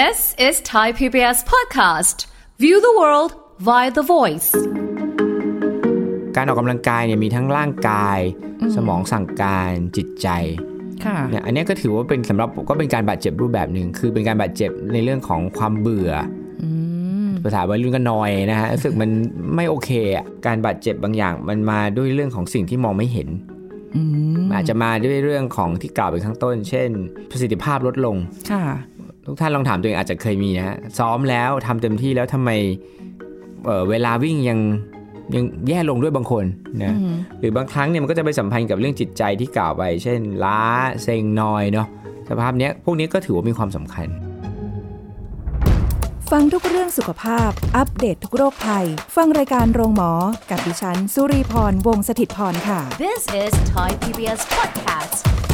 This is Thai PBS podcast. View the world via the voice. การออกกำลังกายเนี่ยมีทั้งร่างกาย สมองสั่งการจิตใจค่ะเนี่ยอันเนี้ยก็ถือว่าเป็นสำหรับก็เป็นการบาดเจ็บรูปแบบหนึ่งคือเป็นการบาดเจ็บในเรื่องของความเบื่ออภาษาวัยรุ่นก็นอยนะฮะรู้สึกมันไม่โอเคอะการบาดเจ็บบางอย่างมันมาด้วยเรื่องของสิ่งที่มองไม่เห็นอืมอาจจะมาด้วยเรื่องของที่กล่าวไปข้างต้น เช่น ประสิทธิภาพลดลงค่ะ ทุกท่านลองถามตัวเองอาจจะเคยมีนะฮะซ้อมแล้วทำเต็มที่แล้วทำไมเอ่อเวลาวิ่งยังยังแย่ลงด้วยบางคนนะหรือบางครั้งเนี่ยมันก็จะไปสัมพันธ์กับเรื่องจิตใจที่กล่าวไป เช่น ล้าเซ็งนอยเนาะสภาพเนี้ยพวกนี้ก็ถือว่ามีความสำคัญ ฟังทุกเรื่องสุขภาพ อัปเดตททุกโรคภัย ฟังรายการโรงหมอ กับดิฉัน สุรีพรวงศิตพรค่ะ This is Thai PBS podcast.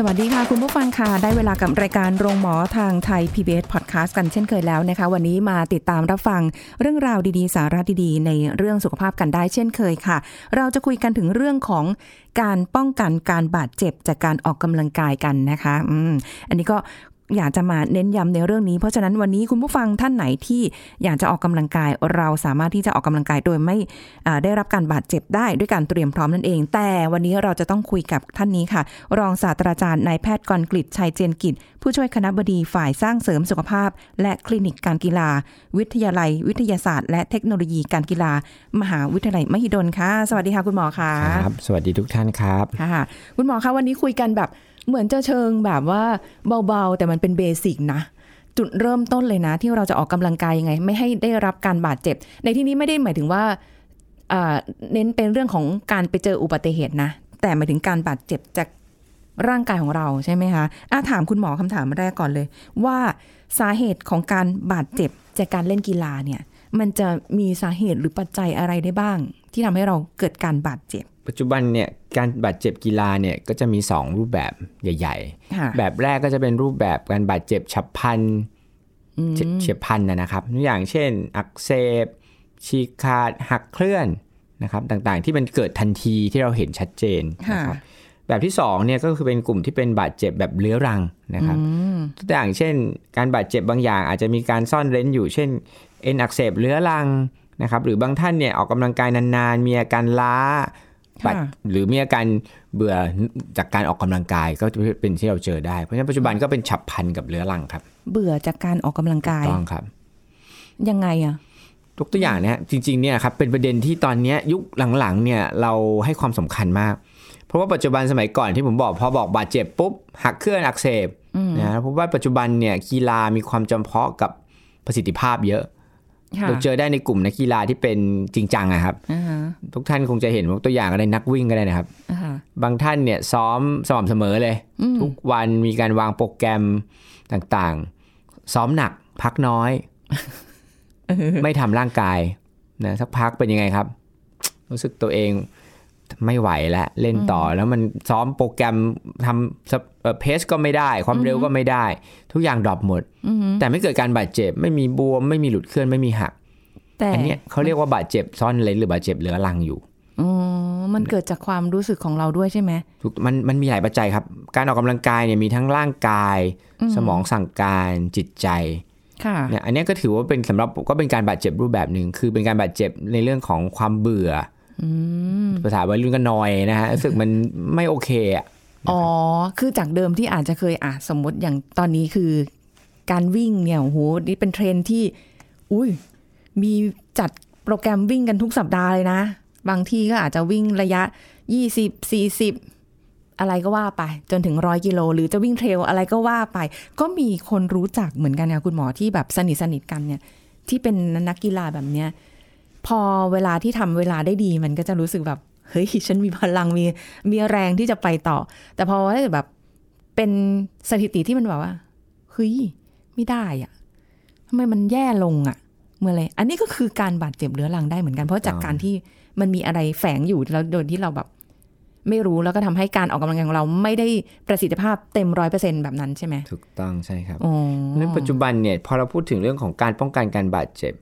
สวัสดีค่ะ คุณผู้ฟังค่ะ ได้เวลากับรายการโรงหมอทางไทย PBS Podcast กันเช่นเคยแล้วนะคะ วันนี้มาติดตามรับฟังเรื่องราวดีๆ สาระดีๆ ในเรื่องสุขภาพกันได้เช่นเคยค่ะ เราจะคุยกันถึงเรื่องของการป้องกันการบาดเจ็บจากการออกกำลังกายกันนะคะอืมอันนี้ก็ อยากจะมาเน้นย้ำในเรื่องนี้ เพราะฉะนั้นวันนี้คุณผู้ฟังท่านไหนที่อยากจะออกกำลังกายเราสามารถที่จะออกกำลังกายโดยไม่ได้รับการบาดเจ็บได้ด้วยการเตรียมพร้อมนั่นเอง แต่วันนี้เราจะต้องคุยกับท่านนี้ค่ะ รองศาสตราจารย์นายแพทย์กรกฤษชัยเจนกิจ ผู้ช่วยคณะบดีฝ่ายสร้างเสริมสุขภาพ และคลินิกการกีฬา วิทยาลัย วิทยาศาสตร์ และเทคโนโลยีการกีฬา มหาวิทยาลัยมหิดลค่ะ สวัสดีค่ะคุณหมอค่ะครับสวัสดีทุกท่านครับค่ะคุณหมอคะวันนี้คุยกันแบบเหมือนจะเชิงแบบว่าเบาๆ แต่มันเป็นเบสิกนะจุดเริ่มต้นเลยนะ ที่เราจะออกกำลังกายยังไง ไม่ให้ได้รับการบาดเจ็บ ในที่นี้ไม่ได้หมายถึงว่าเน้นเป็นเรื่องของการไปเจออุบัติเหตุนะ แต่หมายถึงการบาดเจ็บจากร่างกายของเราใช่ไหมคะอะถามคุณหมอคำถามแรกก่อนเลย ว่าสาเหตุของการบาดเจ็บจากการเล่นกีฬาเนี่ย มันจะมีสาเหตุหรือปัจจัยอะไรได้บ้าง ที่ทำให้เราเกิดการบาดเจ็บ ปัจจุบันเนี่ยการบาดเจ็บกีฬาเนี่ยก็จะมี 2 รูปแบบใหญ่ค่ะๆแบบแรกก็จะเป็นรูปแบบการบาดเจ็บฉับพลันเฉียเฉียบพลันนะนะครับตัวอย่างเช่น อักเสบฉีกขาดหักเคลื่อนนะครับต่างๆที่มันเกิดทันทีที่เราเห็นชัดเจนนะครับแบบที่2เนี่ยก็คือเป็นกลุ่มที่เป็นบาดเจ็บแบบเรื้อรังนะครับตัวอย่างเช่น การบาดเจ็บบางอย่างอาจจะมีการซ่อนเร้นอยู่ เช่นเอ็นอักเสบเรื้อรังนะครับหรือบางท่านเนี่ยออกกำลังกายนานๆ มีอาการล้าค่ะบาด หรือมีอาการเบื่อจากการออกกำลังกายก็เป็นที่เราเจอได้ เพราะฉะนั้นปัจจุบันก็เป็นฉับพลันกับเรื้อรังครับ เบื่อจากการออกกำลังกายต้องครับ ยังไงอะยกตัวอย่างนะฮะจริงๆเนี่ยครับเป็นประเด็นที่ตอนเนี้ยยุคหลังๆเนี่ยเราให้ความสำคัญมาก เพราะว่าปัจจุบันสมัยก่อนที่ผมบอกพอบอกบาดเจ็บปุ๊บหักเคลื่อนอักเสบนะเพราะว่าปัจจุบันเนี่ยกีฬามีความจำเพาะกับประสิทธิภาพเยอะค่ะ เราเจอได้ในกลุ่มนักกีฬาที่เป็นจริงจังอะครับอ่าฮะทุกท่านคงจะเห็นว่าตัวอย่างอะไรนักวิ่งก็ได้นะครับอ่าฮะบางท่านเนี่ยซ้อมสม่ำเสมอเลย ทุกวันมีการวางโปรแกรมต่างๆ ซ้อมหนักพักน้อย ไม่ทำร่างกายนะสักพักเป็นยังไงครับ รู้สึกตัวเอง ไม่ไหวแล้วเล่นต่ออแล้วมันซ้อมโปรแกรมทำเพสก็ไม่ได้ ความเร็วก็ไม่ได้ ทุกอย่างดรอปหมด แต่ไม่เกิดการบาดเจ็บ ไม่มีบวม ไม่มีหลุดเคลื่อนไม่มีหักแต่อันเนี้ยเขาเรียกว่าบาดเจ็บซ่อนเลนหรือบาดเจ็บเรื้อรังอยู่อ๋อมันเกิดจากความรู้สึกของเราด้วยใช่ไหมถูกมันมันมีหลายปัจจัยครับ การออกกำลังกายเนี่ยมีทั้งร่างกาย สมองสั่งการจิตใจค่ะเนี่ยอันเนี้ยก็ถือว่าเป็นสำหรับก็เป็นการบาดเจ็บรูปแบบหนึ่งคือเป็นการบาดเจ็บในเรื่องของความเบื่ออ ภาษาวัยรุ่นก็นอยนะฮะรู้สึกมันไม่โอเคอะอ๋อ คือจากเดิมที่อาจจะเคยอะสมมติอย่างตอนนี้คือ การวิ่งเนี่ยโอ้โหนี่เป็นเทรนด์ที่ อุ้ยมีจัดโปรแกรมวิ่งกันทุกสัปดาห์เลยนะ บางที่ก็อาจจะวิ่งระยะ20 40อะไรก็ว่าไป จนถึงร้อยกิโล หรือจะวิ่งเทรลอะไรก็ว่าไป ก็มีคนรู้จักเหมือนกันนะคุณหมอที่แบบสนิทสนิทกันเนี่ย ที่เป็นนักกีฬาแบบเนี้ย พอเวลาที่ทำเวลาได้ดีมันก็จะรู้สึกแบบเฮ้ยฉันมีพลังมีมีแรงที่จะไปต่อ แต่พอถ้าเกิดแบบเป็นสถิติที่มันแบบว่าเฮ้ยไม่ได้อะทำไมมันแย่ลงอะเมื่อไรอันนี้ก็คือการบาดเจ็บเรื้อรังได้เหมือนกัน เพราะจากการที่มันมีอะไรแฝงอยู่แล้วโดยที่เราแบบ ไม่รู้แล้วก็ทำให้การออกกำลังกายของเราไม่ได้ประสิทธิภาพเต็มร้อยเปอร์เซ็นแบบนั้นใช่ไหมถูกต้องใช่ครับอ๋อในปัจจุบันเนี่ยพอเราพูดถึงเรื่องของการป้องกันการบาดเจ็บ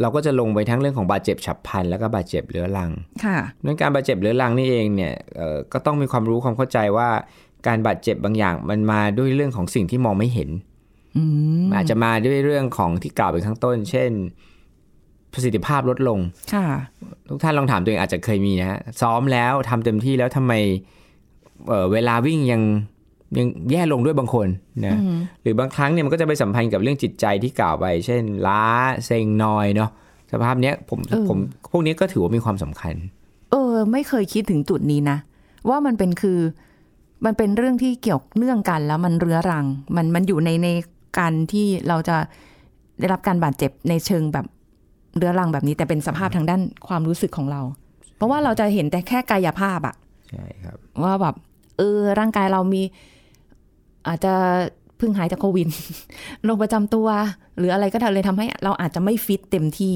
เราก็จะลงไปทั้งเรื่องของบาดเจ็บฉับพลันแล้วก็บาดเจ็บเรื้อรัง ค่ะเรื่องการบาดเจ็บเรื้อรังนี่เองเนี่ยเอ่อก็ต้องมีความรู้ความเข้าใจว่าการบาดเจ็บบางอย่างมันมาด้วยเรื่องของสิ่งที่มองไม่เห็นอืมอาจจะมาด้วยเรื่องของที่กล่าวไปข้างต้น เช่น ประสิทธิภาพลดลง ค่ะ ทุกท่านลองถามตัวเองอาจจะเคยมีนะฮะซ้อมแล้วทำเต็มที่แล้วทำไมเอ่อเวลาวิ่งยัง ยังแย่ลงด้วยบางคนนะหรือบางครั้งเนี่ยมันก็จะไปสัมพันธ์กับเรื่องจิตใจที่กล่าวไป เช่น ล้าเซ็งนอยเนาะสภาพเนี้ยผมเออผมพวกนี้ก็ถือว่ามีความสำคัญ เออ ไม่เคยคิดถึงจุดนี้นะ ว่ามันเป็นคือมันเป็นเรื่องที่เกี่ยวเนื่องกันแล้วมันเรื้อรัง มันมันอยู่ในในการที่เราจะได้รับการบาดเจ็บในเชิงแบบเรื้อรังแบบนี้ แต่เป็นสภาพทางด้านความรู้สึกของเรา เพราะว่าเราจะเห็นแต่แค่กายภาพอะใช่ครับ ว่าแบบเออร่างกายเรามี อาจจะเพิ่งหายจากโควิดโรคประจำตัว หรืออะไรก็ได้เลยทำให้เราอาจจะไม่ฟิตเต็มที่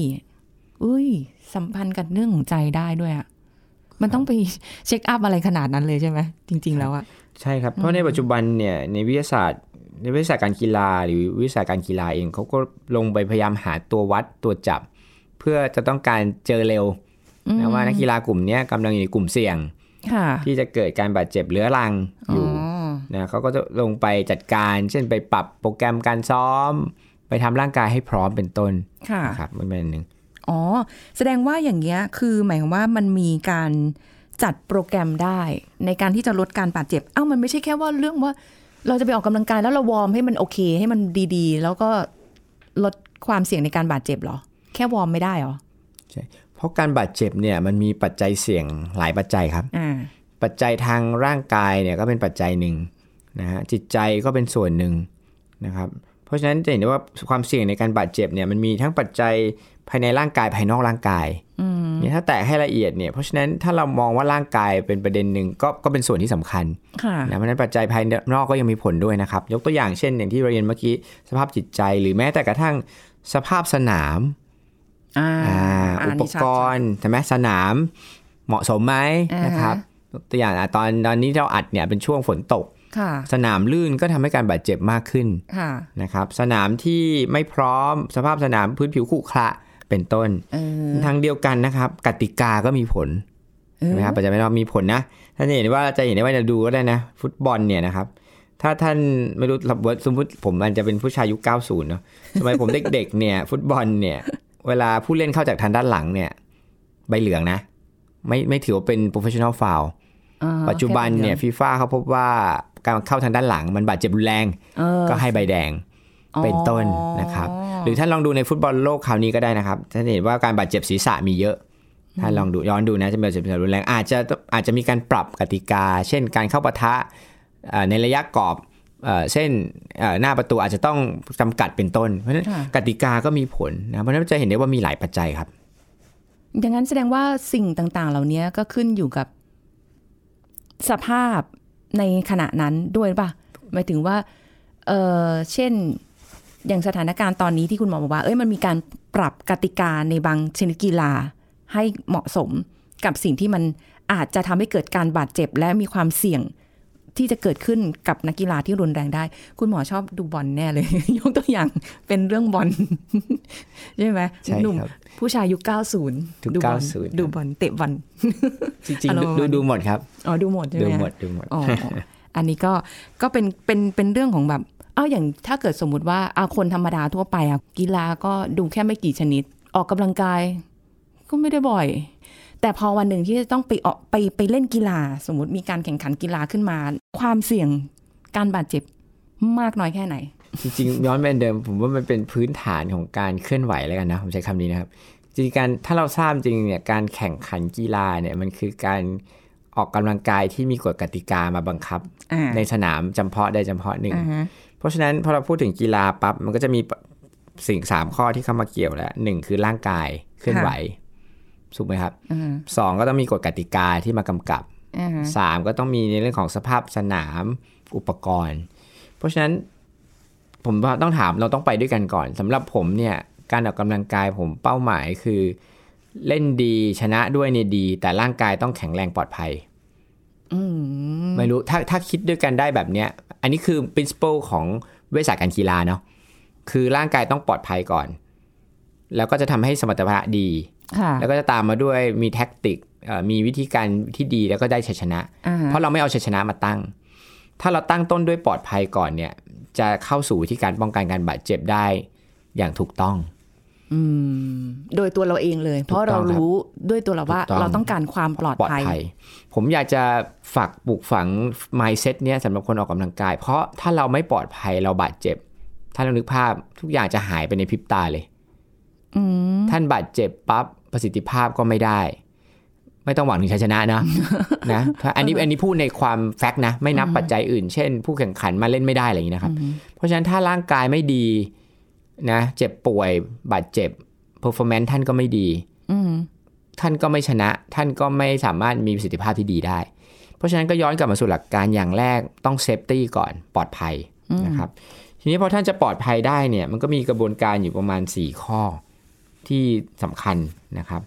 อุ้ย สัมพันธ์กับเรื่องของใจได้ด้วยอะมันต้องไปเช็คอัพอะไรขนาดนั้นเลยใช่ไหมจริง ๆ แล้วอะใช่ครับ เพราะในปัจจุบันเนี่ยในวิทยาศาสตร์ในวิทยาศาสตร์การกีฬา หรือวิทยาศาสตร์การกีฬาเองเขาก็ลงไปพยายามหาตัววัดตัวจับ เพื่อจะต้องการเจอเร็วนะว่านักกีฬากลุ่มเนี้ยกำลังอยู่ในกลุ่มเสี่ยงค่ะที่จะเกิดการบาดเจ็บเรื้อรังอยู่ นะเขาก็จะลงไปจัดการ เช่นไปปรับโปรแกรมการซ้อม ไปทำร่างกายให้พร้อมเป็นต้นค่ะนะครับมันเป็นอันหนึ่งอ๋อ แสดงว่าอย่างเงี้ยคือหมายความว่ามันมีการจัดโปรแกรมได้ในการที่จะลดการบาดเจ็บ เอ้ามันไม่ใช่แค่ว่าเรื่องว่า เราจะไปออกกำลังกายแล้วเราวอร์มให้มันโอเค ให้มันดีๆ แล้วก็ลดความเสี่ยงในการบาดเจ็บเหรอ แค่วอร์มไม่ได้เหรอเพราะการบาดเจ็บเนี่ยมันมีปัจจัยเสี่ยงหลายปัจจัยครับอ่าปัจจัยทางร่างกายเนี่ยก็เป็นปัจจัยหนึ่ง นะฮะจิตใจก็เป็นส่วนหนึ่งนะครับเพราะฉะนั้นจะเห็นได้ว่าความเสี่ยงในการบาดเจ็บเนี่ยมันมีทั้งปัจจัยภายในร่างกายภายนอกร่างกายเนี่ยถ้าแตกให้ละเอียดเนี่ยเพราะฉะนั้นถ้าเรามองว่าร่างกายเป็นประเด็นหนึ่งก็ก็เป็นส่วนที่สำคัญค่ะนะเพราะฉะนั้นปัจจัยภายนอกก็ยังมีผลด้วยนะครับ ยกตัวอย่างเช่น อย่างที่เราเรียนเมื่อกี้สภาพจิตใจหรือแม้แต่กระทั่งสภาพสนามอ่าอ่าอ่าอุปนี่ชัดกรณ์ใช่ไหมสนามเหมาะสมไหมอ่าฮะนะครับยกตัวอย่างอะตอนตอนนี้เราอัดเนี่ยเป็นช่วงฝนตกค่ะ สนามลื่นก็ทำให้การบาดเจ็บมากขึ้นค่ะนะครับ สนามที่ไม่พร้อมสภาพสนามพื้นผิวขรุขระเป็นต้นเออทางเดียวกันนะครับ กติกาก็มีผลเออนะครับปัจจัยภายนอกมีผลนะท่านจะเห็นว่าจะเห็นได้ว่าจะดูก็ได้นะ ฟุตบอลเนี่ยนะครับ ถ้าท่านไม่รู้สมมติผมอาจจะเป็นผู้ชายยุค 90 เนาะสมัยผมเด็กๆเนี่ย ฟุตบอลเนี่ย เวลาผู้เล่นเข้าจากทางด้านหลังเนี่ย ใบเหลืองนะ ไม่ไม่ถือว่าเป็น professional foul อ่าปัจจุบันเนี่ยฟีฟ่าเขาพบว่า การเข้าทางด้านหลังมันบาดเจ็บรุนแรงเออก็ให้ใบแดงเป็นต้นนะครับ หรือท่านลองดูในฟุตบอลโลกคราวนี้ก็ได้นะครับท่านจะเห็นว่าการบาดเจ็บศีรษะมีเยอะท่านลองดูย้อนดูนะจะมีบาดเจ็บศีรษะรุนแรงอาจจะอาจจะมีการปรับกติกา เช่นการเข้าปะทะเอ่อในระยะกรอบเอ่อเช่นเอ่อหน้าประตูอาจจะต้องจำกัดเป็นต้น เพราะฉะนั้นค่ะกติกาก็มีผลนะเพราะฉะนั้นจะเห็นได้ว่ามีหลายปัจจัยครับอย่างนั้นแสดงว่าสิ่งต่างๆ เหล่านี้ก็ขึ้นอยู่กับสภาพ ในขณะนั้นด้วยป่ะหมายถึงว่าเออเช่นอย่างสถานการณ์ตอนนี้ที่คุณหมอบอกว่า เอ้ยมันมีการปรับกติกาในบางชนิดกีฬาให้เหมาะสมกับสิ่งที่มันอาจจะทำให้เกิดการบาดเจ็บและมีความเสี่ยง ที่จะเกิดขึ้นกับนักกีฬาที่รุนแรงได้ คุณหมอชอบดูบอลแน่เลย ยกตัวอย่างเป็นเรื่องบอลใช่ไหมใช่หนุ่มครับผู้ชายยุค 90ยุคดูบอล90ดูบอลเตะบอลจริงอารมณ์ๆดูดูหมดครับอ๋อดูหมดใช่ไหมดูฮะหมดดูหมดอ๋ออันนี้ก็ก็เป็นเป็นเป็นเรื่องของแบบอ้าวอย่างถ้าเกิดสมมุติว่าอาคนธรรมดาทั่วไปอะกีฬาก็ดูแค่ไม่กี่ชนิด ออกกำลังกาย ก็ไม่ได้บ่อย แต่พอวันหนึ่งที่จะต้องไปออกไปไปเล่นกีฬา สมมติมีการแข่งขันกีฬาขึ้นมา ความเสี่ยงการบาดเจ็บมากน้อยแค่ไหน จริงๆ ย้อนไปเดิม ผมว่ามันเป็นพื้นฐานของการเคลื่อนไหวแล้วกันนะผมใช้คำนี้นะครับ จริงๆการถ้าเราทราบจริงเนี่ยการแข่งขันกีฬาเนี่ยมันคือการออกกำลังกายที่มีกฎกติกามาบังคับอ่าในสนามจำเพาะใดจำเพาะหนึ่งอ่าฮะเพราะฉะนั้นพอเราพูดถึงกีฬาปั๊บมันก็จะมีสิ่งสามข้อที่เข้ามาเกี่ยวแล้วหนึ่งคือร่างกายเคลื่อนไหว ถูกไหมครับอ่าสองก็ต้องมีกฎกติกาที่มากำกับอ่าฮะสามก็ต้องมีในเรื่องของสภาพสนามอุปกรณ์ เพราะฉะนั้นผมว่าต้องถามเราต้องไปด้วยกันก่อนสำหรับผมเนี่ยการออกกำลังกายผมเป้าหมายคือ เล่นดีชนะด้วยเนี่ยดี แต่ร่างกายต้องแข็งแรงปลอดภัยอืมไม่รู้ถ้าถ้าคิดด้วยกันได้แบบเนี้ย อันนี้คือ principle ของเวชศาสตร์การกีฬาเนาะคือร่างกายต้องปลอดภัยก่อน แล้วก็จะทำให้สมรรถภาพดีค่ะแล้วก็จะตามมาด้วยมีแท็กติกเอ่อมีวิธีการที่ดีแล้วก็ได้ชัยชนะอ่าเพราะเราไม่เอาชัยชนะมาตั้ง ถ้าเราตั้งต้นด้วยปลอดภัยก่อนเนี่ย จะเข้าสู่วิธีการป้องกันการบาดเจ็บได้อย่างถูกต้องอืมโดยตัวเราเองเลย เพราะเรารู้ด้วยตัวเราว่าถูกต้องเราต้องการความปลอดปลอดภัยภัย ผมอยากจะฝากปลูกฝัง mindset เนี้ยสำหรับคนออกกำลังกาย เพราะถ้าเราไม่ปลอดภัยเราบาดเจ็บ ถ้าเรานึกภาพทุกอย่างจะหายไปในพริบตาเลยอืม ท่านบาดเจ็บปั๊บประสิทธิภาพก็ไม่ได้ ไม่ต้องหวังถึงชัยชนะนะนะถ้าอันนี้อันนี้พูดในความแฟกต์นะ ไม่นับปัจจัยอื่น เช่น ผู้แข่งขันมาเล่นไม่ได้อะไรอย่างนี้นะครับ เพราะฉะนั้นถ้าร่างกายไม่ดีนะ เจ็บป่วยบาดเจ็บ performance ท่านก็ไม่ดีอืมท่านก็ไม่ชนะ ท่านก็ไม่สามารถมีประสิทธิภาพที่ดีได้ เพราะฉะนั้นก็ย้อนกลับมาสู่หลักการอย่างแรกต้องเซฟตี้ก่อนปลอดภัยนะครับ ทีนี้พอท่านจะปลอดภัยได้เนี่ย มันก็มีกระบวนการอยู่ประมาณ 4 ข้อ ที่สำคัญนะครับ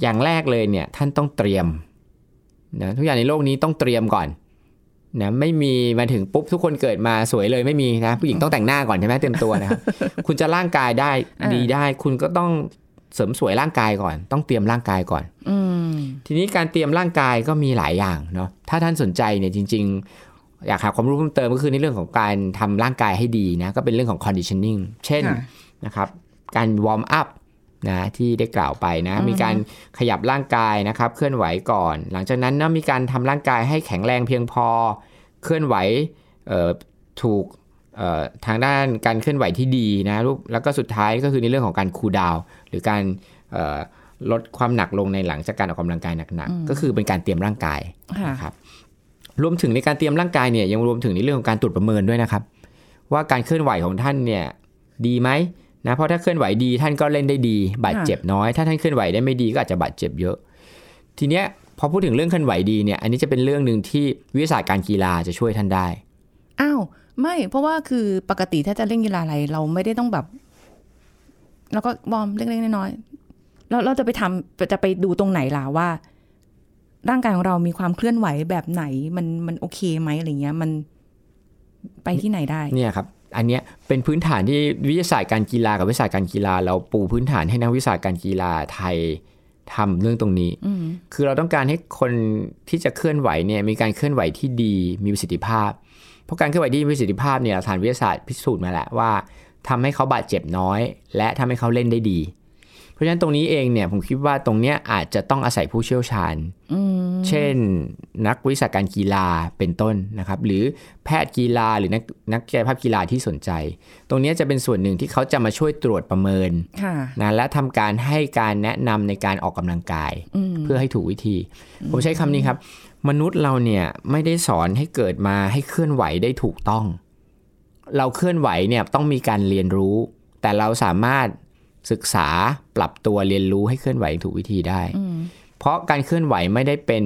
อย่างแรกเลยเนี่ยท่านต้องเตรียมนะทุกอย่างในโลกนี้ต้องเตรียมก่อนนะไม่มีมาถึงปุ๊บทุกคนเกิดมาสวยเลยไม่มีนะผู้หญิงต้องแต่งหน้าก่อนใช่ไหมเตรียมตัวนะครับคุณจะร่างกายได้อ่าดีได้ คุณก็ต้องเสริมสวยร่างกายก่อน ต้องเตรียมร่างกายก่อนอืมทีนี้การเตรียมร่างกายก็มีหลายอย่างเนาะถ้าท่านสนใจเนี่ยจริง ๆ อยากหาความรู้เพิ่มเติมก็คือในเรื่องของการทำร่างกายให้ดีนะก็เป็นเรื่องของ conditioning เช่นค่ะนะครับ การวอร์มอัพ นะที่ได้กล่าวไปนะมีการขยับร่างกายนะครับ เคลื่อนไหวก่อน หลังจากนั้นนะมีการทำร่างกายให้แข็งแรงเพียงพอ เคลื่อนไหวเอ่อถูกเอ่อทางด้านการเคลื่อนไหวที่ดีนะลูกแล้วก็สุดท้ายก็คือในเรื่องของการคูลดาวน์หรือการเอ่อลดความหนักลงในหลังจากการออกกำลังกายหนักๆก็คือเป็นการเตรียมร่างกายค่ะนะครับรวมถึงในการเตรียมร่างกายเนี่ยยังรวมถึงในเรื่องของการตรวจประเมินด้วยนะครับ ว่าการเคลื่อนไหวของท่านเนี่ยดีไหม นะเพราะถ้าเคลื่อนไหวดีท่านก็เล่นได้ดีบาดเจ็บน้อย ถ้าท่านเคลื่อนไหวได้ไม่ดีก็อาจจะบาดเจ็บเยอะ ทีเนี้ยพอพูดถึงเรื่องเคลื่อนไหวดีเนี่ยอันนี้จะเป็นเรื่องหนึ่งที่วิทยาศาสตร์การกีฬาจะช่วยท่านได้อ้าวไม่เพราะว่าคือปกติถ้าจะเล่นกีฬาอะไรเราไม่ได้ต้องแบบแล้วก็วอร์มเล็กๆน้อยๆแล้วเราจะไปทำจะไปดูตรงไหนล่ะว่า ร่างกายของเรามีความเคลื่อนไหวแบบไหนมันมันโอเคไหมอะไรเงี้ย มันไปที่ไหนได้ เนี่ยครับ อันเนี้ยเป็นพื้นฐานที่วิทยาศาสตร์การกีฬากับวิทยาศาสตร์การกีฬา เราปูพื้นฐานให้นักวิทยาศาสตร์การกีฬาไทยทำเรื่องตรงนี้อืมคือเราต้องการให้คนที่จะเคลื่อนไหวเนี่ยมีการเคลื่อนไหวที่ดีมีประสิทธิภาพ เพราะการเคลื่อนไหวที่มีประสิทธิภาพเนี่ยฐานวิทยาศาสตร์พิสูจน์มาแล้วว่าทำให้เขาบาดเจ็บน้อย และทำให้เขาเล่นได้ดี เพราะฉะนั้นตรงนี้เองเนี่ยผมคิดว่าตรงเนี้ยอาจจะต้องอาศัยผู้เชี่ยวชาญอืมเช่นนักวิชาการกีฬาเป็นต้นนะครับ หรือแพทย์กีฬาหรือนักนักกายภาพกีฬาที่สนใจ ตรงเนี้ยจะเป็นส่วนหนึ่งที่เขาจะมาช่วยตรวจประเมินค่ะนะและทำการให้การแนะนำในการออกกำลังกายอืมเพื่อให้ถูกวิธี ผมใช้คำนี้ครับ มนุษย์เราเนี่ยไม่ได้สอนให้เกิดมาให้เคลื่อนไหวได้ถูกต้อง เราเคลื่อนไหวเนี่ยต้องมีการเรียนรู้ แต่เราสามารถ ศึกษาปรับตัวเรียนรู้ให้เคลื่อนไหวถูกวิธีได้อืมเพราะการเคลื่อนไหวไม่ได้เป็น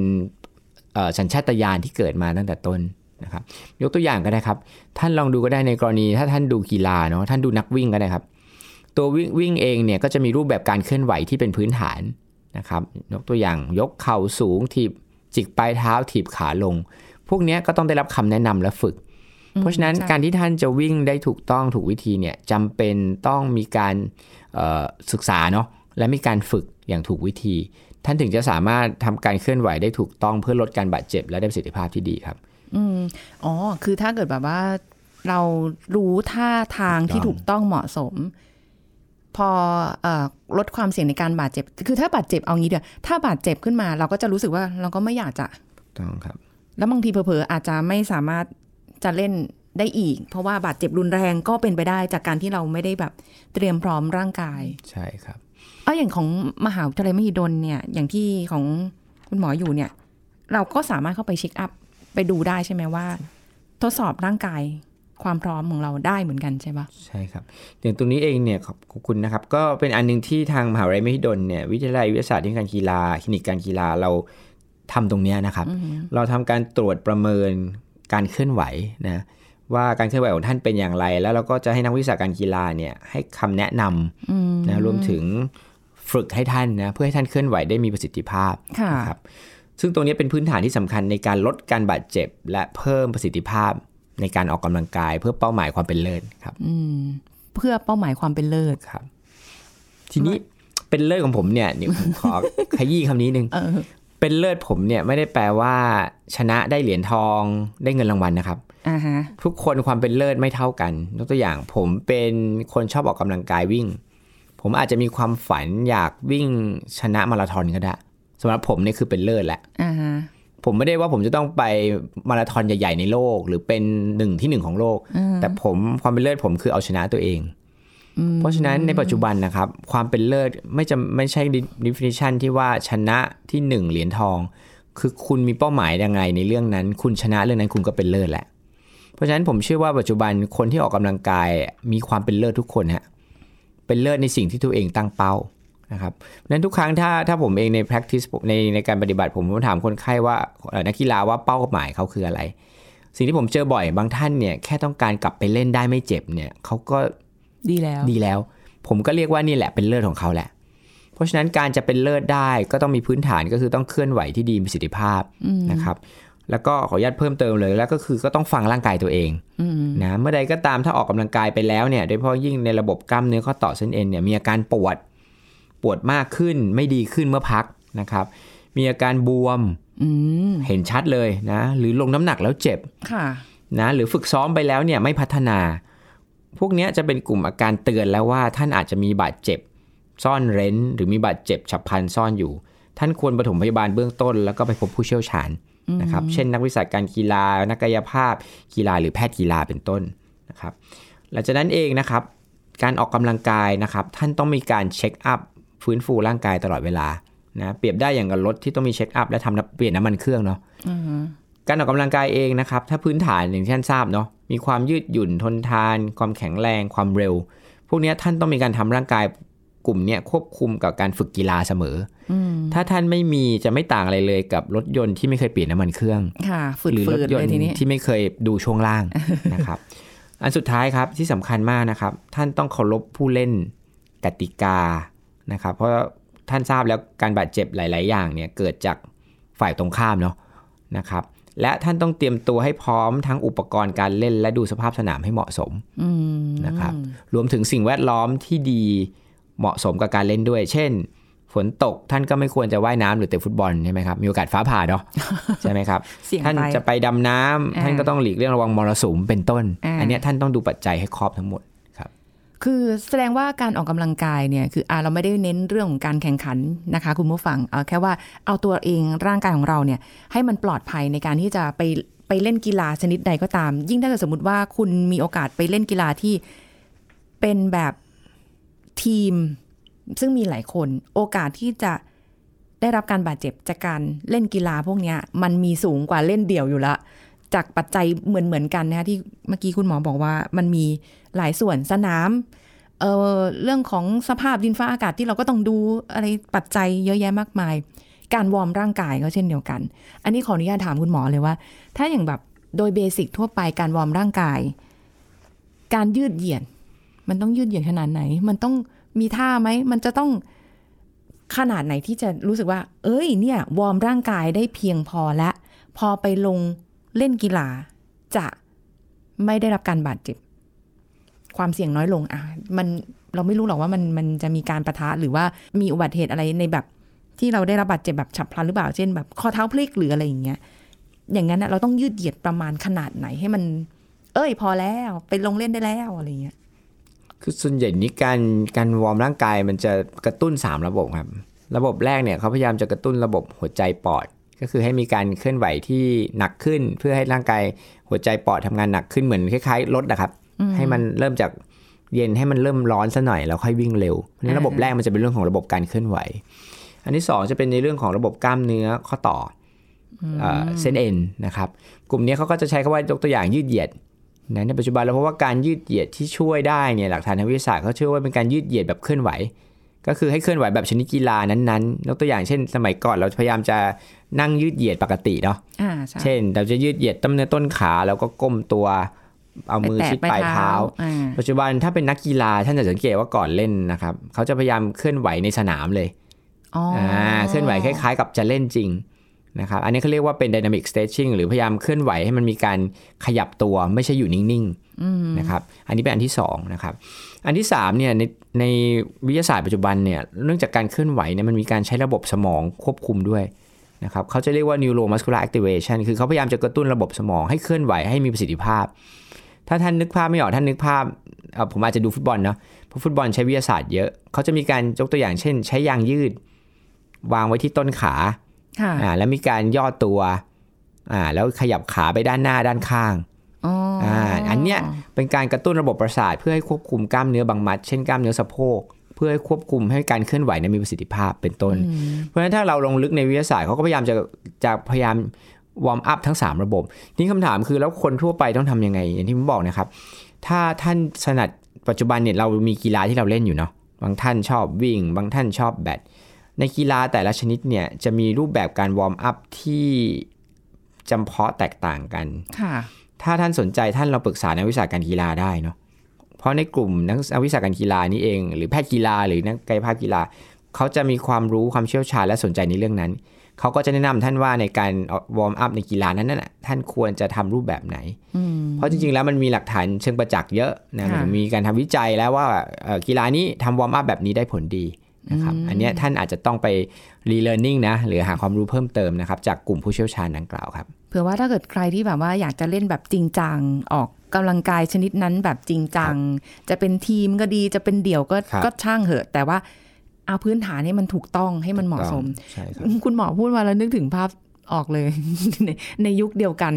เอ่อสัญชาตญาณที่เกิดมาตั้งแต่ต้นนะครับ ยกตัวอย่างก็ได้ครับ ท่านลองดูก็ได้ในกรณี ถ้าท่านดูกีฬาเนาะท่านดูนักวิ่งก็ได้ครับ ตัววิ่งวิ่งเองเนี่ยก็จะมีรูปแบบการเคลื่อนไหวที่เป็นพื้นฐานนะครับ ยกตัวอย่างยกเข่าสูงถีบจิกปลายเท้าถีบขาลง พวกเนี้ยก็ต้องได้รับคำแนะนำและฝึก เพราะฉะนั้นใช่การที่ท่านจะวิ่งได้ถูกต้องถูกวิธีเนี่ยจำเป็นต้องมีการเอ่อศึกษาเนาะและมีการฝึกอย่างถูกวิธี ท่านถึงจะสามารถทำการเคลื่อนไหวได้ถูกต้องเพื่อลดการบาดเจ็บและได้ประสิทธิภาพที่ดีครับ อืมอ๋อ คือถ้าเกิดแบบว่าเรารู้ท่าทางที่ถูถูกกต้ต้อองงเหมาะสม พอเอ่อลดความเสี่ยงในการบาดเจ็บ คือถ้าบาดเจ็บเอางี้เดียวถ้าบาดเจ็บขึ้นมา เราก็จะรู้สึกว่าเราก็ไม่อยากจะต้องครับ แล้วบางทีเผลอๆอาจจะไม่สามารถ จะเล่นได้อีก เพราะว่าบาดเจ็บรุนแรงก็เป็นไปได้จากการที่เราไม่ได้แบบเตรียมพร้อมร่างกาย ใช่ครับเอาอย่างของมหาวิทยาลัยมหิดลเนี่ยอย่างที่ของคุณหมออยู่เนี่ย เราก็สามารถเข้าไปเช็คอัพไปดูได้ใช่ไหมว่า ทดสอบร่างกายความพร้อมของเราได้เหมือนกันใช่ปะใช่ครับอย่างตรงนี้เองเนี่ยขอบขอบคุณนะครับ ก็เป็นอันหนึงที่ทางมหาวิทยาลัยมหิดลเนี่ยวิทยาลัยวิทยาศาสตร์ที่การกีฬาคลินิกการกีฬาเราทำตรงเนี้ยนะครับ เราทำการตรวจประเมิน การเคลื่อนไหวนะว่าการเคลื่อนไหวของท่านเป็นอย่างไร แล้วเราก็จะให้นักวิชาการกีฬาเนี่ยให้คำแนะนำนะรวมถึงฝึกให้ท่านนะเพื่อให้ท่านเคลื่อนไหวได้มีประสิทธิภาพค่ะนะครับซึ่งตรงนี้เป็นพื้นฐานที่สำคัญในการลดการบาดเจ็บ และเพิ่มประสิทธิภาพในการออกกำลังกายเพื่อเป้าหมายความเป็นเลิศครับอืมเพื่อเป้าหมายความเป็นเลิศครับ ทีนี้เป็นเลิศของผมเนี่ยเดี๋ยวผมขอขยี้คำนี้หนึ่ง เออเป็นเลิศผมเนี่ยไม่ได้แปลว่า ชนะได้เหรียญทองได้เงินรางวัลนะครับอ่าฮะทุกคนความเป็นเลิศไม่เท่ากันยกตัวอย่างผมเป็นคนชอบออกกำลังกายวิ่ง ผมอาจจะมีความฝันอยากวิ่งชนะมาราธอนก็ได้สำหรับผมเนี่ยคือเป็นเลิศแหละอ่าฮะผมไม่ได้ว่าผมจะต้องไปมาราธอนใหญ่ๆในโลก หรือเป็นหนึ่งที่หนึ่งของโลกแต่ผมความเป็นเลิศผมคือเอาชนะตัวเอง เพราะฉะนั้นในปัจจุบันนะครับ ความเป็นเลิศไม่จะไม่ใช่ definition ที่ว่าชนะที่หนึ่งเหรียญทอง คือคุณมีเป้าหมายยังไงในเรื่องนั้น คุณชนะเรื่องนั้นคุณก็เป็นเลิศแหละ เพราะฉะนั้นผมเชื่อว่าปัจจุบันคนที่ออกกำลังกายมีความเป็นเลิศทุกคนฮะเป็นเลิศในสิ่งที่ตัวเองตั้งเป้านะครับเพราะฉะนั้นทุกครั้งถ้าถ้าผมเองใน practice ในในการปฏิบัติผมผมถามคนไข้ว่านักกีฬาว่าเป้าหมายเขาคืออะไร สิ่งที่ผมเจอบ่อยบางท่านเนี่ยแค่ต้องการกลับไปเล่นได้ไม่เจ็บเนี่ยเขาก็ ดีแล้วดีแล้ว ผมก็เรียกว่านี่แหละเป็นเลิศของเขาแหละ เพราะฉะนั้นการจะเป็นเลิศได้ก็ต้องมีพื้นฐานก็คือต้องเคลื่อนไหวที่ดีมีประสิทธิภาพนะครับ แล้วก็ขออนุญาตเพิ่มเติมเลยแล้วก็คือก็ต้องฟังร่างกายตัวเองนะเมื่อใดก็ตามถ้าออกกำลังกายไปแล้วเนี่ย โดยเฉพาะยิ่งในระบบกล้ามเนื้อข้อต่อเส้นเอ็นเนี่ยมีอาการปวดปวดมากขึ้นไม่ดีขึ้นเมื่อพักนะครับ มีอาการบวมอืมเห็นชัดเลยนะ หรือลงน้ำหนักแล้วเจ็บค่ะนะหรือฝึกซ้อมไปแล้วเนี่ยไม่พัฒนา พวกนี้จะเป็นกลุ่มอาการเตือนแล้วว่าท่านอาจจะมีบาดเจ็บ ซ่อนเร้น หรือมีบาดเจ็บฉับพลันซ่อนอยู่ ท่านควรปฐมพยาบาลเบื้องต้น แล้วก็ไปพบผู้เชี่ยวชาญนะครับ เช่น นักวิชาการกีฬา นักกายภาพ กีฬาหรือแพทย์กีฬาเป็นต้นนะครับ หลังจากนั้นเองนะครับ การออกกำลังกายนะครับ ท่านต้องมีการเช็คอัพฟื้นฟูร่างกายตลอดเวลานะเปรียบได้อย่างกับรถที่ต้องมีเช็คอัพและทำเปลี่ยนน้ำมันเครื่องเนาะ การออกกำลังกายเองนะครับ ถ้าพื้นฐานอย่างที่ท่านทราบเนาะมีความยืดหยุ่นทนทาน ความแข็งแรงความเร็ว พวกเนี้ยท่านต้องมีการทำร่างกายกลุ่มเนี้ยควบคุมกับการฝึกกีฬาเสมออถ้าท่านไม่มีจะไม่ต่างอะไรเลยกับรถยนต์ที่ไม่เคยเปลี่ยนน้ำมันเครื่องค่ะฝืหรือรถดๆยเลนยต์ทีนี้ที่ไม่เคยดูช่วงล่างนะครับ อันสุดท้ายครับที่สำคัญมากนะครับ ท่านต้องเคารพผู้เล่นกติกานะครับ เพราะท่านทราบแล้วการบาดเจ็บหลาย ๆ อย่างเนี่ยเกิดจากฝ่ายตรงข้ามเนาะนะครับ และท่านต้องเตรียมตัวให้พร้อมทั้งอุปกรณ์การเล่น และดูสภาพสนามให้เหมาะสมนะครับ รวมถึงสิ่งแวดล้อมที่ดีเหมาะสมกับการเล่นด้วย เช่น ฝนตกท่านก็ไม่ควรจะว่ายน้ำหรือเตะฟุตบอลใช่ไหมครับ มีโอกาสฟ้าผ่าเนาะใช่ไหมครับเสี่ยงท่านไปจะไปดำน้ำอ่าท่านก็ต้องหลีกเลี่ยงระวังมรสุมเป็นต้นอ่าอันเนี้ยท่านต้องดูปัจจัยให้ครอบทั้งหมด คือแสดงว่าการออกกำลังกายเนี่ยคืออเราไม่ได้เน้นเรื่องของการแข่งขันนะคะ คุณผู้ฟังเอาแค่ว่าเอาตัวเองร่างกายของเราเนี่ยให้มันปลอดภัยในการที่จะไปไปเล่นกีฬาชนิดใดก็ตาม ยิ่งถ้าเกิดสมมติว่าคุณมีโอกาสไปเล่นกีฬาที่เป็นแบบทีม ซึ่งมีหลายคน โอกาสที่จะได้รับการบาดเจ็บจากการเล่นกีฬาพวกนี้มันมีสูงกว่าเล่นเดี่ยวอยู่ละ จากปัจจัยเหมือนเหมือนๆกันนะคะที่เมื่อกี้คุณหมอบอกว่ามันมีหลายส่วนสนามเออเรื่องของสภาพดินฟ้าอากาศที่เราก็ต้องดูอะไรปัจจัยเยอะแยะมากมาย การวอร์มร่างกายก็เช่นเดียวกัน อันนี้ขออนุญาตถามคุณหมอเลยว่า ถ้าอย่างแบบโดยเบสิกทั่วไปการวอร์มร่างกาย การยืดเหยียดมันต้องยืดเหยียดขนาดไหน มันต้องมีท่าไหม มันจะต้องขนาดไหนที่จะรู้สึกว่า เอ้ย เนี่ยวอร์มร่างกายได้เพียงพอและ พอไปลง เล่นกีฬาจะไม่ได้รับการบาดเจ็บ ความเสี่ยงน้อยลงอะมันเราไม่รู้หรอกว่ามันมันจะมีการประทะหรือว่ามีอุบัติเหตุอะไรในแบบที่เราได้รับบาดเจ็บแบบฉับพลันหรือเปล่าเช่นแบบข้อเท้าพลิกหรืออะไรอย่างเงี้ยอย่างนั้นนะเราต้องยืดเหยียดประมาณขนาดไหนให้มัน เอ้ย พอแล้วไปลงเล่นได้แล้วอะไรเงี้ยคือส่วนใหญ่นี้การการวอร์มร่างกายมันจะกระตุ้น 3 ระบบครับ ระบบแรกเนี่ยเขาพยายามจะกระตุ้นระบบหัวใจปอด ก็คือให้มีการเคลื่อนไหวที่หนักขึ้น เพื่อให้ร่างกายหัวใจปอดทำงานหนักขึ้นเหมือนคล้ายๆรถนะครับ ให้มันเริ่มจากเย็นให้มันเริ่มร้อนซะหน่อยแล้วค่อยวิ่งเร็วเพราะฉะนั้นระบบแรกมันจะเป็นเรื่องของระบบการเคลื่อนไหว อันที่สองจะเป็นในเรื่องของระบบกล้ามเนื้อข้อต่ออเอ่อเส้นเอ็นนะครับ กลุ่มนี้เขาก็จะใช้คำว่ายกตัวอย่างยืดเหยียดนะในปัจจุบันเราพบว่าการยืดเหยียดที่ช่วยได้เนี่ยหลักฐานทางวิทยาศาสตร์เขาเชื่อว่าเป็นการยืดเหยียดแบบเคลื่อนไหว ก็คือให้เคลื่อนไหวแบบชนิดกีฬานั้นๆยกตัวอย่างเช่น สมัยก่อนเราพยายามจะนั่งยืดเหยียดปกติเนาะอ่าใช่เช่น เราจะยืดเหยียดต้นเนื้อต้นขาแล้วก็ก้มตัวเอามือไปแตะชิดปลายเท้าอ่าปัจจุบันถ้าเป็นนักกีฬาท่านจะสังเกตว่าก่อนเล่นนะครับเขาจะพยายามเคลื่อนไหวในสนามเลยอ๋อออ่าเคลื่อนไหวคล้ายๆ กับจะเล่นจริง นะครับอันนี้เขาเรียกว่าเป็น dynamic stretching หรือพยายามเคลื่อนไหวให้มันมีการขยับตัวไม่ใช่อยู่นิ่งๆนะครับอันนี้เป็นอันที่สองนะครับอันที่สามเนี่ยในในวิทยาศาสตร์ปัจจุบันเนี่ยเนื่องจากการเคลื่อนไหวเนี่ยมันมีการใช้ระบบสมองควบคุมด้วยนะครับเขาจะเรียกว่า neuromuscular activation คือเขาพยายามจะกระตุ้นระบบสมองให้เคลื่อนไหวให้มีประสิทธิภาพ ถ้าท่านนึกภาพไม่ออกท่านนึกภาพเอ่อผมอาจจะดูฟุตบอลเนาะเพราะฟุตบอลใช้วิทยาศาสตร์เยอะเขาจะมีการยกตัวอย่างเช่น ใช้ยางยืด วางไว้ที่ต้นขาค่ะ อ่าแล้วมีการย่อตัวอ่าแล้วขยับขาไปด้านหน้าด้านข้างอ๋อออ่าอันเนี้ยเป็นการกระตุ้นระบบประสาท เพื่อให้ควบคุมกล้ามเนื้อบางมัด เช่นกล้ามเนื้อสะโพกเพื่อให้ควบคุมให้การเคลื่อนไหวนั้นมีประสิทธิภาพเป็นต้น เพราะฉะนั้นถ้าเราลงลึกในวิทยาศาสตร์เขาก็พยายามจะจะพยายามวอร์มอัพทั้ง 3 ระบบนี่คำถามคือแล้วคนทั่วไปต้องทำยังไง อย่างที่ผมบอกนะครับ ถ้าท่านถนัดปัจจุบันเนี่ยเรามีกีฬาที่เราเล่นอยู่เนาะบางท่านชอบวิ่ง บางท่านชอบแบด ในกีฬาแต่ละชนิดเนี่ยจะมีรูปแบบการวอร์มอัพที่จำเพาะแตกต่างกันค่ะถ้าท่านสนใจท่านเราปรึกษานักวิชาการกีฬาได้เนาะ เพราะในกลุ่มนักวิชาการกีฬานี้เอง หรือแพทย์กีฬาหรือนักกายภาพกีฬา เขาจะมีความรู้ความเชี่ยวชาญและสนใจในเรื่องนั้น เขาก็จะแนะนำท่านว่าในการวอร์มอัพในกีฬานั้นน่ะท่านควรจะทำรูปแบบไหน เพราะจริงๆแล้วมันมีหลักฐานเชิงประจักษ์เยอะนะค่ะมีการทำวิจัยแล้วว่าเอ่อกีฬานี้ทำวอร์มอัพแบบนี้ได้ผลดี นะครับอันเนี้ยท่านอาจจะต้องไปรีเล a r n i n g นะหรือหาความรู้เพิ่มเติมนะครับจากกลุ่มผู้เชี่ยวชาญดังกล่าวครับเผื่อว่าถ้าเกิดใครที่แบบว่าอยากจะเล่นแบบจริงจังออกกำลังกายชนิดนั้นแบบจริงจัง จะเป็นทีมก็ดีจะเป็นเดี่ยวก็ครับก็ช่างเหอะ แต่ว่าเอาพื้นฐานให้มันถูกต้องให้มันเหมาะสมใช่ครับคุณหมอพูดมาแล้วนึกถึงภาพออกเลยในในยุคเดียวกัน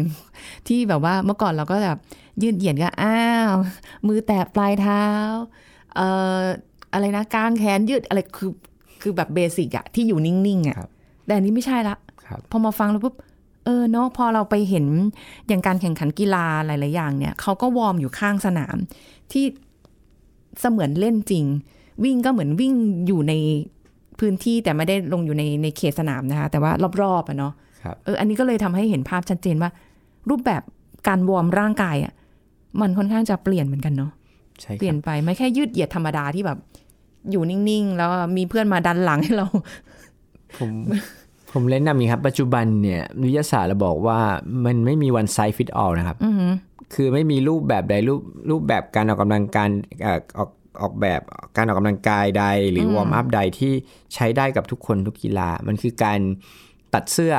ที่แบบว่าเมื่อก่อนเราก็แบบยืดเหยียดก็อ้าว มือแตะปลายเท้า เอ่อ อะไรนะกางแขนยืดอะไรคือคือแบบ basic อะที่อยู่นิ่งๆอะครับแต่อันนี้ไม่ใช่ละครับพอมาฟังแล้วปุ๊บเออเนาะพอเราไปเห็นอย่างการแข่งขันกีฬาหลายๆอย่างเนี่ยเขาก็วอร์มอยู่ข้างสนาม ที่เสมือนเล่นจริง วิ่งก็เหมือนวิ่งอยู่ในพื้นที่แต่ไม่ได้ลงอยู่ในในเขตสนามนะคะ แต่ว่ารอบๆอะเนาะครับเอออันนี้ก็เลยทำให้เห็นภาพชัดเจนว่า รูปแบบการวอร์มร่างกายอะมันค่อนข้างจะเปลี่ยนเหมือนกันเนาะใช่คเปลี่รัยบนไปไม่แค่ยืดเหยียดธรรมดาที่แบบ อยู่นิ่ง ๆ แล้วมีเพื่อนมาดันหลังให้เรา ผมผมเล่นนำนี้ครับ ปัจจุบันเนี่ยวิทยาศาสตร์เราบอกว่ามันไม่มี one size fit all นะครับอือหือคือไม่มีรูปแบบใดรูปรูปแบบการออกกำลังการเอ่อออกออกแบบการออกกำลังกายใด หรือวอร์มอัพใดที่ใช้ได้กับทุกคนทุกกีฬา มันคือการตัดเสื้อ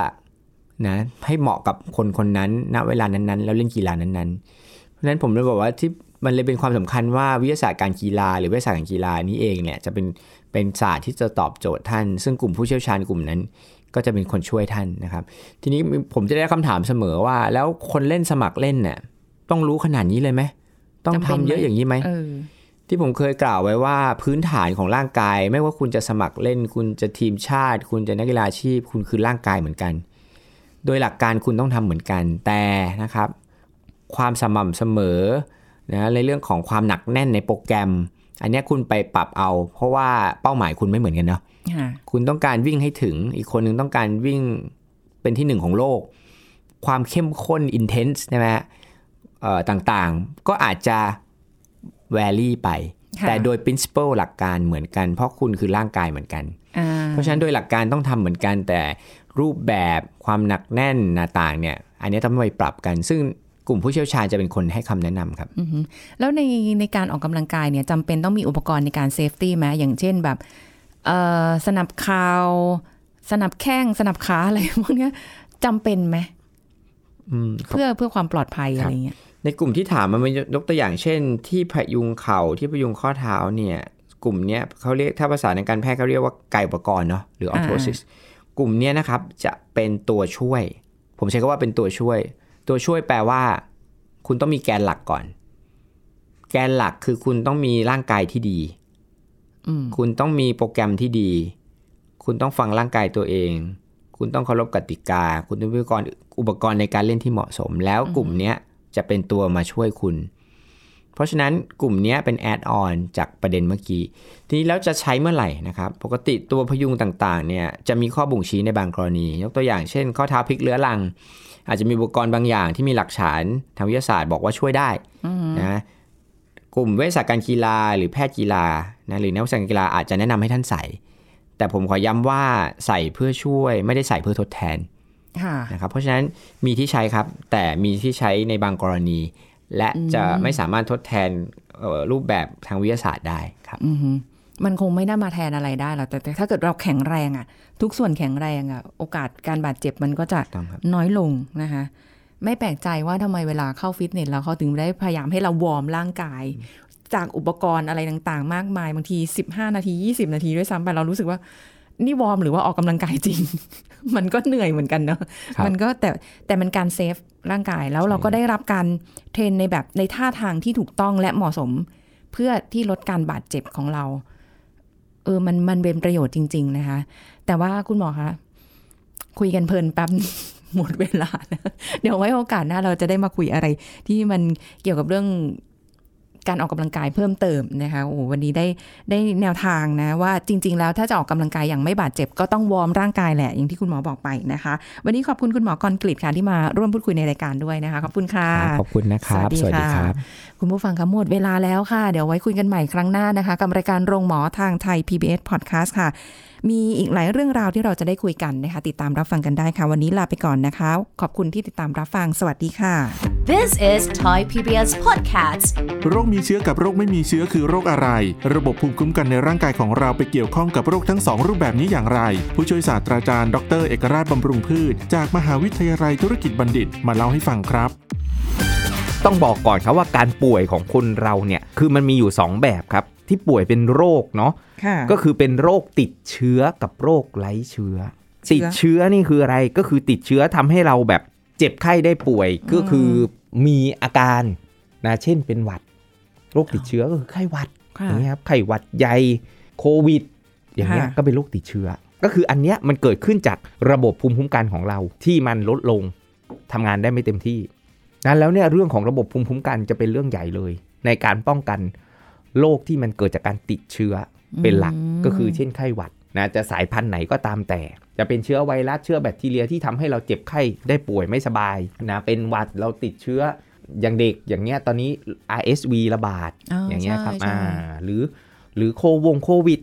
นะให้เหมาะกับคนคนนั้นณเวลานั้นๆ แล้วเล่นกีฬานั้นๆ เพราะฉะนั้นผมเลยบอกว่าที่ มันเลยเป็นความสำคัญว่าวิทยาศาสตร์การกีฬา หรือวิทยาศาสตร์การกีฬานี้เองเนี่ยจะเป็นเป็นศาสตร์ที่จะตอบโจทย์ท่าน ซึ่งกลุ่มผู้เชี่ยวชาญกลุ่มนั้น ก็จะเป็นคนช่วยท่านนะครับ ทีนี้ผมจะได้คำถามเสมอว่า แล้วคนเล่นสมัครเล่นเนี่ยต้องรู้ขนาดนี้เลยไหมต้องจำเป็นทำไหมเยอะอย่างนี้ไหมเออที่ผมเคยกล่าวไว้ว่าพื้นฐานของร่างกาย ไม่ว่าคุณจะสมัครเล่น คุณจะทีมชาติ คุณจะนักกีฬาอาชีพ คุณคือร่างกายเหมือนกัน โดยหลักการคุณต้องทำเหมือนกันแต่นะครับ ความสม่ำเสมอ นะในเรื่องของความหนักแน่นในโปรแกรม อันเนี้ยคุณไปปรับเอา เพราะว่าเป้าหมายคุณไม่เหมือนกันเนาะค่ะคุณต้องการวิ่งให้ถึง อีกคนนึงต้องการวิ่งเป็นที่หนึ่งของโลก ความเข้มข้น intense ใช่ไหมฮะเอ่อต่างๆ ก็อาจจะ vary ไปค่ะแต่โดย principle หลักการเหมือนกัน เพราะคุณคือร่างกายเหมือนกันอ่าเพราะฉะนั้นโดยหลักการต้องทำเหมือนกัน แต่รูปแบบความหนักแน่นหนาต่างเนี่ย อันนี้ต้องไปปรับกัน ซึ่ง กลุ่มผู้เชี่ยวชาญจะเป็นคนให้คำแนะนำครับอือหือแล้วในในการออกกำลังกายเนี่ยจำเป็นต้องมีอุปกรณ์ในการเซฟตี้ไหมอย่างเช่นแบบเอ่อสนับเข่าวสนับแข้งสนับขาอะไรพวกเนี้ยจำเป็นไหมอืมเพื่อเพื่อความปลอดภัยคอะรับไรเงี้ยในกลุ่มที่ถามมันยกตัวอย่างเช่น ที่พยุงเข่าที่พยุงข้อเท้าเนี่ยกลุ่มเนี้ยเขาเรียกถ้าภาษาในการแพทย์เขาเรียกว่าไกายอุปกรณ์เนาะหรืออ่า orthosis กลุ่มเนี้ยนะครับจะเป็นตัวช่วย ผมใช้คำว่าเป็นตัวช่วย ตัวช่วยแปลว่า คุณต้องมีแกนหลักก่อน แกนหลักคือคุณต้องมีร่างกายที่ดีอืมคุณต้องมีโปรแกรมที่ดี คุณต้องฟังร่างกายตัวเอง คุณต้องเคารพกติกา คุณต้องมีอุปกรณ์อุปกรณ์ในการเล่นที่เหมาะสม แล้วกลุ่มเนี้ยจะเป็นตัวมาช่วยคุณ เพราะฉะนั้นกลุ่มเนี้ยเป็นแอดออนจากประเด็นเมื่อกี้ ทีนี้แล้วจะใช้เมื่อไหร่นะครับ ปกติตัวพยุงต่างๆเนี่ยจะมีข้อบ่งชี้ในบางกรณี ยกตัวอย่างเช่น ข้อเท้าพลิกเรื้อรัง อาจจะมีอุปกรณ์บางอย่างที่มีหลักฐานทางวิทยาศาสตร์บอกว่าช่วยได้นะกลุ่มเวชศาสตร์การกีฬาหรือแพทย์กีฬานะหรือนักวิชาการกีฬาอาจจะแนะนำให้ท่านใส่ แต่ผมขอย้ำว่าใส่เพื่อช่วยไม่ได้ใส่เพื่อทดแทนค่ะนะครับเพราะฉะนั้นมีที่ใช้ครับ แต่มีที่ใช้ในบางกรณี และจะไม่สามารถทดแทนเอ่อรูปแบบทางวิทยาศาสตร์ได้ครับอือหือมันคงไม่ได้มาแทนอะไรได้หรอกแต่แต่ถ้าเกิดเราแข็งแรงอะทุกส่วนแข็งแรงอะโอกาสการบาดเจ็บมันก็จะต้องครับน้อยลงนะคะ ไม่แปลกใจว่าทำไมเวลาเข้าฟิตเนสแล้วเขาถึงได้พยายามให้เราวอร์มร่างกาย จากอุปกรณ์อะไรต่างๆ มากมาย บางที 15 นาที 20 นาทีด้วยซ้ำไปเรารู้สึกว่านี่วอร์มหรือว่าออกกำลังกายจริง มันก็เหนื่อยเหมือนกันเนาะครับมันก็แต่แต่มันการ save ร่างกายแล้วเราก็ได้รับการ train ในแบบในท่าทางที่ถูกต้องและเหมาะสม เพื่อที่ลดการบาดเจ็บของเรา เออมันมันเป็นประโยชน์จริง ๆ นะคะ แต่ว่าคุณหมอคะคุยกันเพลินแป๊บหมดเวลานะเดี๋ยวไว้โอกาสหน้าเราจะได้มาคุยอะไร ที่มันเกี่ยวกับเรื่อง การออกกำลังกายเพิ่มเติมนะคะโอ้โหวันนี้ได้ได้แนวทางนะว่าจริง ๆ แล้วถ้าจะออกกำลังกายอย่างไม่บาดเจ็บก็ต้องวอร์มร่างกายแหละอย่างที่คุณหมอบอกไปนะคะ วันนี้ขอบคุณคุณหมอกรกฤษค่ะที่มาร่วมพูดคุยในรายการด้วยนะคะขอบคุณค่ะขอบคุณนะครับสวัสดีค่ะคุณผู้ฟังคะหมดเวลาแล้วค่ะ เดี๋ยวไว้คุยกันใหม่ครั้งหน้านะคะ กับรายการโรงหมอทางไทย PBS Podcast ค่ะ มีอีกหลายเรื่องราวที่เราจะได้คุยกันนะคะ ติดตามรับฟังกันได้ค่ะ วันนี้ลาไปก่อนนะคะ ขอบคุณที่ติดตามรับฟัง สวัสดีค่ะ This is Thai PBS Podcast. โรคมีเชื้อกับโรคไม่มีเชื้อคือโรคอะไร ระบบภูมิคุ้มกันในร่างกายของเราไปเกี่ยวข้องกับโรคทั้งสองรูปแบบนี้อย่างไร ผู้ช่วยศาสตราจารย์ ดร เอกราชบำรุงพืช จากมหาวิทยาลัยธุรกิจบัณฑิต มาเล่าให้ฟังครับต้องบอกก่อนครับว่าการป่วยของคนเราเนี่ยคือมันมีอยู่ 2 แบบครับ ที่ป่วยเป็นโรคเนาะค่ะก็คือเป็นโรคติดเชื้อกับโรคไร้เชื้อเชื้อ ติดเชื้อนี่คืออะไรก็คือติดเชื้อทำให้เราแบบเจ็บไข้ได้ป่วย ก็คือมีอาการนะเช่นเป็นหวัด โรคติดเชื้อก็คือไข้หวัดค่ะอย่างเงี้ยครับไข้หวัดใหญ่โควิด อย่างเงี้ยค่ะก็เป็นโรคติดเชื้อ ก็คืออันเนี้ยมันเกิดขึ้นจากระบบภูมิคุ้มกันของเราที่มันลดลงทำงานได้ไม่เต็มที่นั้นแล้วเนี่ยเรื่องของระบบภูมิคุ้มกันจะเป็นเรื่องใหญ่เลย ในการป้องกัน โรคที่มันเกิดจากการติดเชื้อเป็นหลักก็คือเช่นไข้หวัดนะจะสายพันธุ์ไหนก็ตามแต่ จะเป็นเชื้อไวรัสเชื้อแบคทีเรียที่ทำให้เราเจ็บไข้ได้ป่วยไม่สบายนะเป็นหวัดเราติดเชื้ออย่างเด็กอย่างเงี้ยตอนนี้ RSV ระบาดอ๋ออย่างเงี้ยครับใช่อ่าใช่หรือหรือโควงโควิด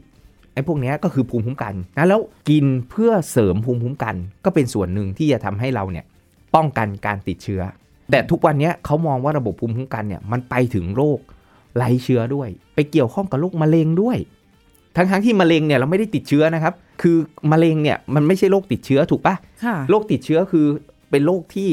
ไอ้พวกเนี้ยก็คือภูมิคุ้มกันนะแล้วกินเพื่อเสริมภูมิคุ้มกัน ก็เป็นส่วนหนึ่งที่จะทำให้เราเนี่ยป้องกันการติดเชื้อ แต่ทุกวันเนี้ยเขามองว่าระบบภูมิคุ้มกันเนี่ยมันไปถึงโรค ไร้เชื้อด้วย ไปเกี่ยวข้องกับโรคมะเร็งด้วย ทั้งทั้งๆที่มะเร็งเนี่ยเราไม่ได้ติดเชื้อนะครับ คือมะเร็งเนี่ยมันไม่ใช่โรคติดเชื้อถูกปะค่ะโรคติดเชื้อคือเป็นโรคที่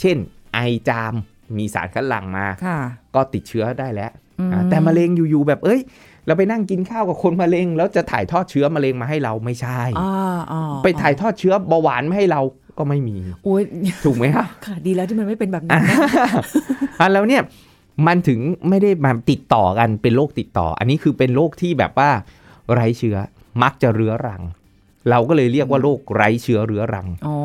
เช่น ไอจามมีสารคัดหลั่งมาค่ะก็ติดเชื้อได้แล้วอืมอ่าแต่มะเร็งอยู่ๆแบบเอ้ย เราไปนั่งกินข้าวกับคนมะเร็ง แล้วจะถ่ายทอดเชื้อมะเร็งมาให้เราไม่ใช่อ๋ออ๋อไปถ่ายทอดเชื้อเบาหวานมาให้เราก็ไม่มีโอ้ยถูกไหมครับค่ะดีแล้วที่มันไม่เป็นแบบนั้นนะอะแล้วเนี่ย มันถึงไม่ได้มาติดต่อกันเป็นโรคติดต่อ อันนี้คือเป็นโรคที่แบบว่าไร้เชื้อมักจะเรื้อรัง เราก็เลยเรียกว่าโรคไร้เชื้อเรื้อรังอ๋อ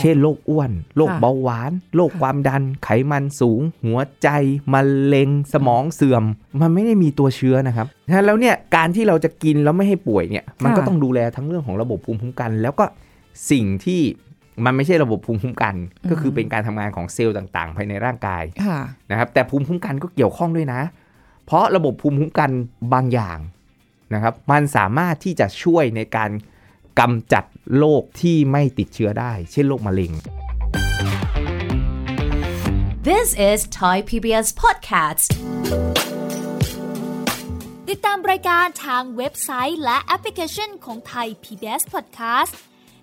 เช่นโรคอ้วนโรคค่ะเบาหวานโรคความดัน ไขมันสูง หัวใจมะเร็งสมองเสื่อม มันไม่ได้มีตัวเชื้อนะครับฉะนั้นแล้วเนี่ยการที่เราจะกินแล้วไม่ให้ป่วยเนี่ย มันก็ต้องดูแลทั้งเรื่องของระบบภูมิคุ้มกัน แล้วก็สิ่งที่ มันไม่ใช่ระบบภูมิคุ้มกัน ก็คือเป็นการทำงานของเซลล์ต่าง ๆ ภายในร่างกายค่ะนะครับ แต่ภูมิคุ้มกันก็เกี่ยวข้องด้วยนะ เพราะระบบภูมิคุ้มกันบางอย่างนะครับ มันสามารถที่จะช่วยในการกำจัดโรคที่ไม่ติดเชื้อได้ เช่นโรคมะเร็ง This is Thai PBS Podcast. ติดตามรายการทางเว็บไซต์และแอปพลิเคชันของไทย PBS Podcast